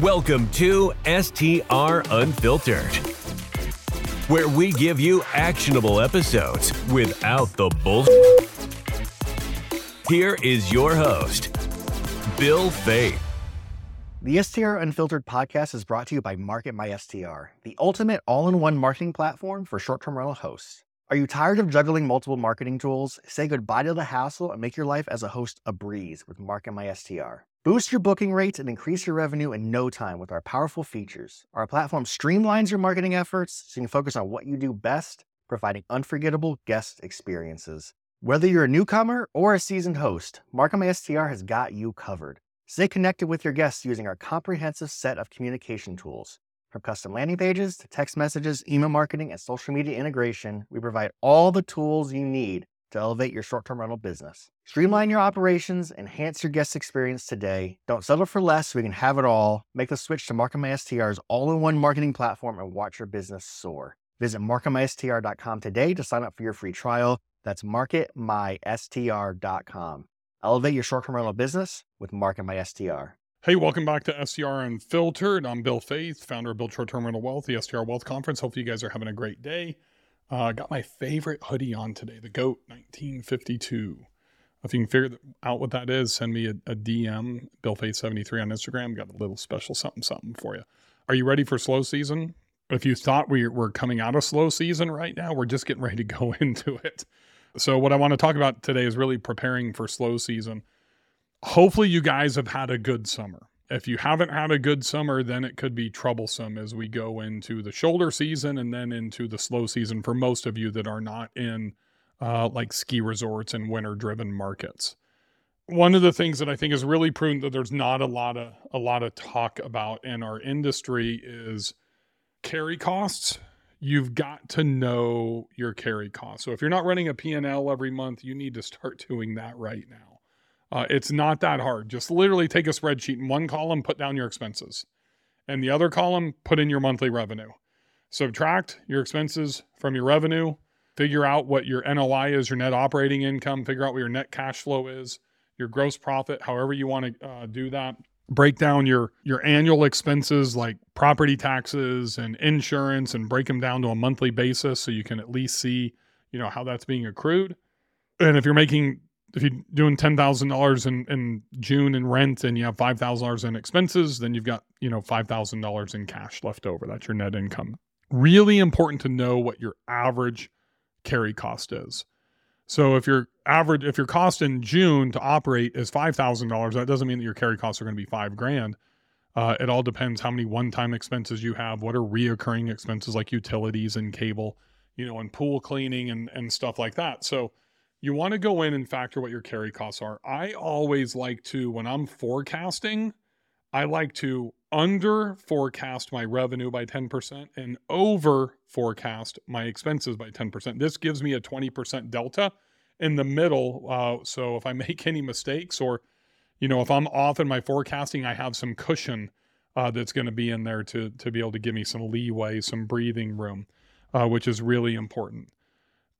Welcome to STR Unfiltered, where we give you actionable episodes without the bull. Here is your host, Bill Faeth. The STR Unfiltered podcast is brought to you by Market My STR, the ultimate all in one marketing platform for short term rental hosts. Are you tired of juggling multiple marketing tools? Say goodbye to the hassle and make your life as a host a breeze with Market My STR. Boost your booking rates and increase your revenue in no time with our powerful features. Our platform streamlines your marketing efforts so you can focus on what you do best, providing unforgettable guest experiences. Whether you're a newcomer or a seasoned host, Market My STR has got you covered. Stay connected with your guests using our comprehensive set of communication tools. From custom landing pages to text messages, email marketing, and social media integration, we provide all the tools you need to elevate your short term rental business. Hmm. Streamline your operations, enhance your guest experience today. Don't settle for less so we can have it all. Make the switch to MarketMySTR's all in one marketing platform and watch your business soar. Visit marketmystr.com today to sign up for your free trial. That's marketmystr.com. Elevate your short term rental business with MarketMySTR. Hey, welcome back to STR Unfiltered. I'm Bill Faeth, founder of Build Short Term Rental Wealth, the STR Wealth Conference. Hopefully, you guys are having a great day. Uh, got my favorite hoodie on today, the GOAT 1952. If you can figure out what that is, send me a, a DM, Bill Faeth 73 on Instagram. Got a little special something something for you. Are you ready for slow season? If you thought we were coming out of slow season right now, we're just getting ready to go into it. So, what I want to talk about today is really preparing for slow season hopefully you guys have had a good summer. If you haven't had a good summer, then it could be troublesome as we go into the shoulder season and then into the slow season for most of you that are not in uh, like ski resorts and winter driven markets. One of the things that I think is really prudent that there's not a lot of a lot of talk about in our industry is carry costs. You've got to know your carry costs. So if you're not running a P&L every month, you need to start doing that right now uh, it's not that hard. Just literally take a spreadsheet in one column, put down your expenses, and the other column, put in your monthly revenue. Subtract your expenses from your revenue, figure out what your NOI is, your net operating income, figure out what your net cash flow is, your gross profit, however you want to uh, do that. Break down your your annual expenses like property taxes and insurance, and break them down to a monthly basis so you can at least see, you know, how that's being accrued. And if you're making if you're doing ten thousand dollars in in June in rent and you have five thousand dollars in expenses, then you've got you know five thousand dollars in cash left over. That's your net income. Really important to know what your average carry cost is. So if your average if your cost in June to operate is five thousand dollars, that doesn't mean that your carry costs are going to be five grand. Uh, it all depends how many one-time expenses you have, what are reoccurring expenses like utilities and cable, you know, and pool cleaning and and stuff like that. So you want to go in and factor what your carry costs are. I always like to, when I'm forecasting, I like to under forecast my revenue by 10% and over forecast my expenses by 10%. This gives me a 20% delta in the middle. Uh, so if I make any mistakes or, you know, if I'm off in my forecasting, I have some cushion uh, that's going to be in there to, to be able to give me some leeway, some breathing room, uh, which is really important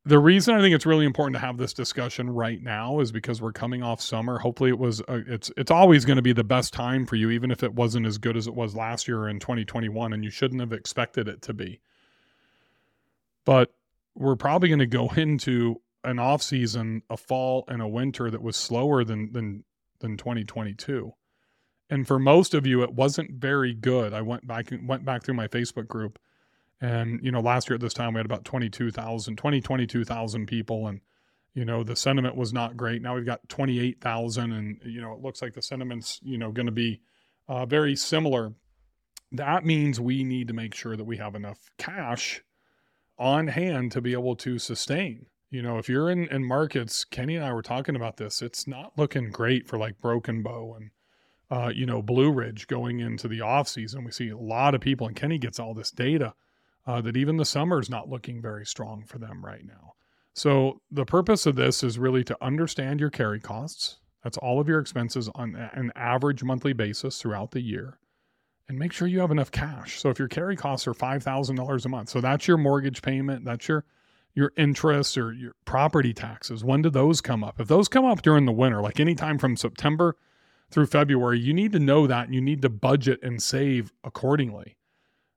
the reason I think it's really important to have this discussion right now is because we're coming off summer. Hopefully, it was a, it's it's always going to be the best time for you, even if it wasn't as good as it was last year in 2021, and you shouldn't have expected it to be. But we're probably going to go into an off season, a fall and a winter that was slower than than than 2022. And for most of you, it wasn't very good. I went back went back through my Facebook group and, you know, last year at this time, we had about 22,000, 20, 22,000 people. And, you know, the sentiment was not great. Now we've got 28,000. And, you know, it looks like the sentiment's, you know, going to be uh, very similar. That means we need to make sure that we have enough cash on hand to be able to sustain. You know, if you're in, in markets, Kenny and I were talking about this, it's not looking great for like Broken Bow and, uh, you know, Blue Ridge going into the off season. We see a lot of people, and Kenny gets all this data uh, that even the summer is not looking very strong for them right now. So the purpose of this is really to understand your carry costs. That's all of your expenses on an average monthly basis throughout the year. And make sure you have enough cash. So if your carry costs are $5,000 a month, so that's your mortgage payment, that's your your interest or your property taxes. When do those come up? If those come up during the winter, like anytime from September through February, you need to know that and you need to budget and save accordingly.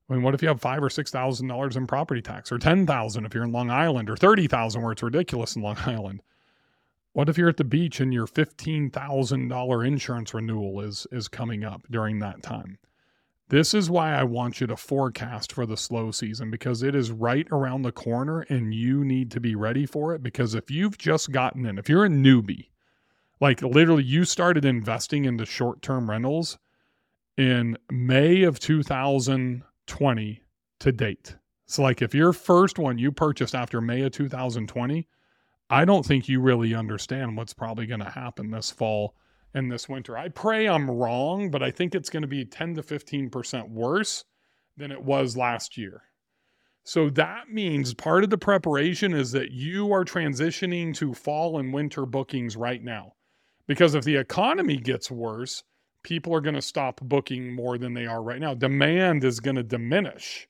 I mean, what if you have five or six thousand dollars in property tax, or ten thousand if you're in Long Island, or thirty thousand where it's ridiculous in Long Island? What if you're at the beach and your fifteen thousand dollar insurance renewal is is coming up during that time? This is why I want you to forecast for the slow season because it is right around the corner and you need to be ready for it. Because if you've just gotten in, if you're a newbie, like literally you started investing into short term rentals in May of 2020 to date. So, like if your first one you purchased after May of 2020, I don't think you really understand what's probably going to happen this fall and this winter. I pray I'm wrong, but I think it's going to be 10 to 15% worse than it was last year. So that means part of the preparation is that you are transitioning to fall and winter bookings right now. Because if the economy gets worse, people are going to stop booking more than they are right now. Demand is going to diminish,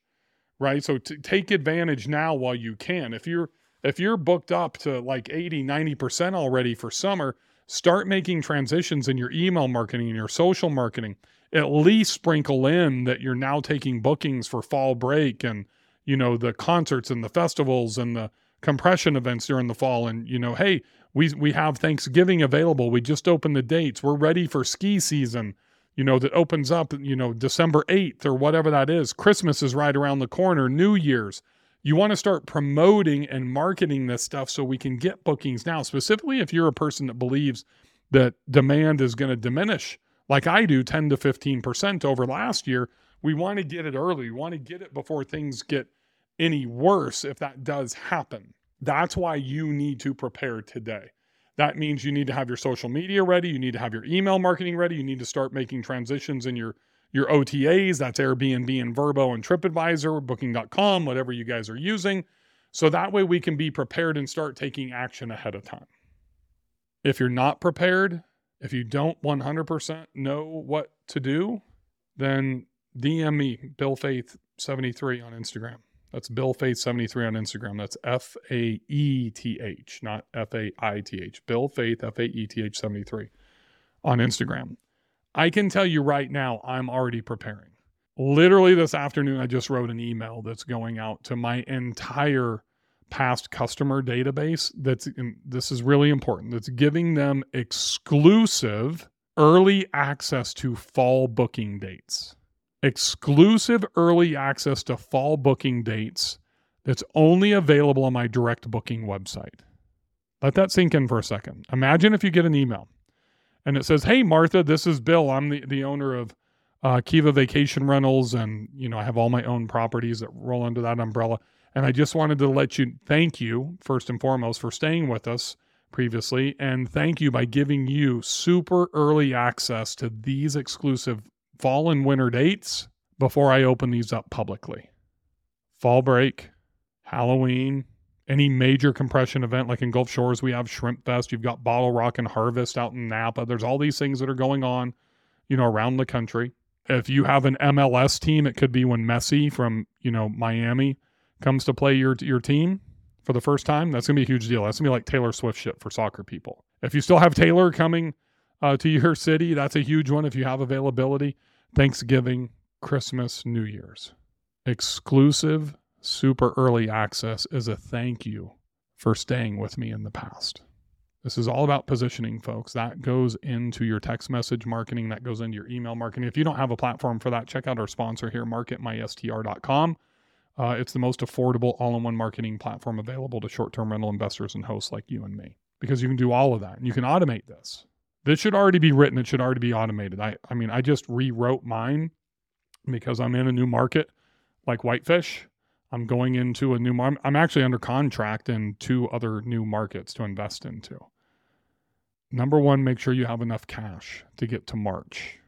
right? So to take advantage now while you can. If you're if you're booked up to like 80, 90% already for summer, start making transitions in your email marketing and your social marketing. At least sprinkle in that you're now taking bookings for fall break and you know the concerts and the festivals and the compression events during the fall and you know hey we we have Thanksgiving available. We just opened the dates. We're ready for ski season. You know that opens up. You know December eighth or whatever that is. Christmas is right around the corner. New Year's. You want to start promoting and marketing this stuff so we can get bookings now. Specifically, if you're a person that believes that demand is going to diminish, like I do, ten to fifteen percent over last year. We want to get it early. We want to get it before things get any worse if that does happen. That's why you need to prepare today. That means you need to have your social media ready, you need to have your email marketing ready, you need to start making transitions in your your OTAs, that's Airbnb and Vrbo and TripAdvisor, booking.com, whatever you guys are using. So that way we can be prepared and start taking action ahead of time. If you're not prepared, if you don't 100% know what to do, then DM me, Bill Faeth 73 on Instagram. That's Bill Faeth 73 on Instagram. That's F A E T H, not F A I T H. Bill Faeth, F A E T H 73 on Instagram. I can tell you right now, I'm already preparing. Literally this afternoon, I just wrote an email that's going out to my entire past customer database. That's, this is really important, that's giving them exclusive early access to fall booking dates exclusive early access to fall booking dates that's only available on my direct booking website. Let that sink in for a second. Imagine if you get an email and it says, Hey, Martha, this is Bill. I'm the, the owner of uh, Kiva Vacation Rentals, and you know I have all my own properties that roll under that umbrella. And I just wanted to let you thank you first and foremost for staying with us previously, and thank you by giving you super early access to these exclusive fall and winter dates before I open these up publicly. Fall break, Halloween, any major compression event like in Gulf Shores, we have Shrimp Fest. You've got BottleRock and Harvest out in Napa. There's all these things that are going on, you know, around the country. If you have an MLS team, it could be when Messi from, you know, Miami comes to play your your team for the first time. That's gonna be a huge deal. That's gonna be like Taylor Swift shit for soccer people. If you still have Taylor coming uh, to your city. That's a huge one if you have availability. Thanksgiving, Christmas, New Year's. Exclusive, super early access is a thank you for staying with me in the past. This is all about positioning, folks. That goes into your text message marketing, that goes into your email marketing. If you don't have a platform for that, check out our sponsor here, marketmystr.com. Uh, it's the most affordable all in one marketing platform available to short term rental investors and hosts like you and me because you can do all of that and you can automate this. This should already be written. It should already be automated. I, I mean, I just rewrote mine because I'm in a new market like Whitefish. I'm going into a new market. I'm actually under contract in two other new markets to invest into. Number one, make sure you have enough cash to get to March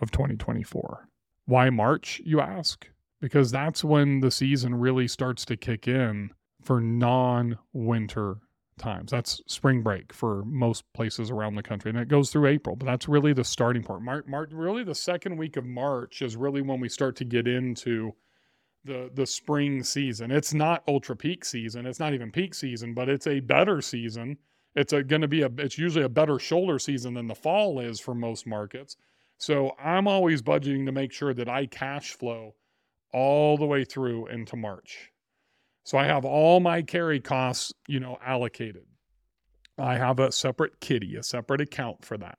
of 2024. Why March, you ask? Because that's when the season really starts to kick in for non winter times. That's spring break for most places around the country, and it goes through April. But that's really the starting point. March, March, really, the second week of March is really when we start to get into the the spring season. It's not ultra peak season. It's not even peak season, but it's a better season. It's going to be a it's usually a better shoulder season than the fall is for most markets. So I'm always budgeting to make sure that I cash flow all the way through into March. So I have all my carry costs, you know, allocated. I have a separate kitty, a separate account for that.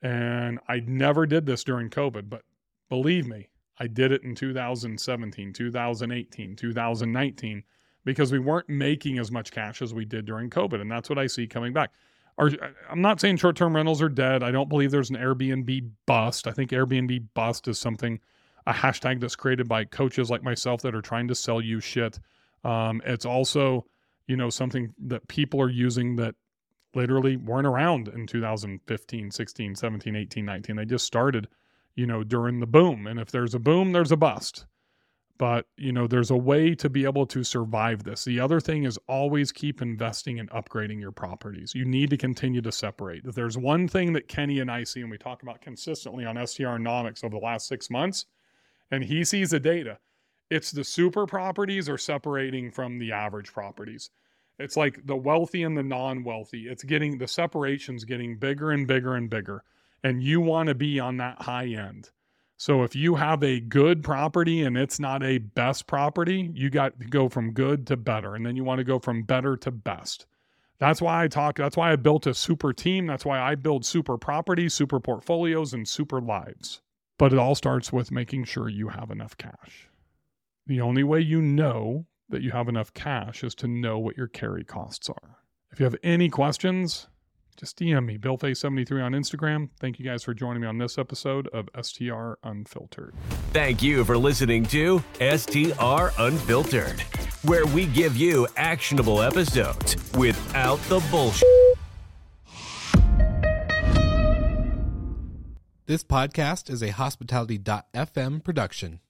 And I never did this during COVID, but believe me, I did it in 2017, 2018, 2019 because we weren't making as much cash as we did during COVID. And that's what I see coming back. I'm not saying short term rentals are dead. I don't believe there's an Airbnb bust. I think Airbnb bust is something, a hashtag that's created by coaches like myself that are trying to sell you shit. Um, it's also, you know, something that people are using that literally weren't around in 2015, 16, 17, 18, 19. They just started, you know, during the boom. And if there's a boom, there's a bust. But, you know, there's a way to be able to survive this. The other thing is always keep investing and upgrading your properties. You need to continue to separate. If there's one thing that Kenny and I see, and we talk about consistently on STRonomics over the last six months, and he sees the data, it's the super properties are separating from the average properties. It's like the wealthy and the non-wealthy. It's getting the separation's getting bigger and bigger and bigger. And you want to be on that high end. So if you have a good property and it's not a best property, you got to go from good to better. And then you want to go from better to best. That's why I talk. That's why I built a super team. That's why I build super properties, super portfolios, and super lives. But it all starts with making sure you have enough cash. The only way you know that you have enough cash is to know what your carry costs are. If you have any questions, just DM me, BillFaeth73 on Instagram. Thank you guys for joining me on this episode of STR Unfiltered. Thank you for listening to STR Unfiltered, where we give you actionable episodes without the bullshit. This podcast is a hospitality.fm production.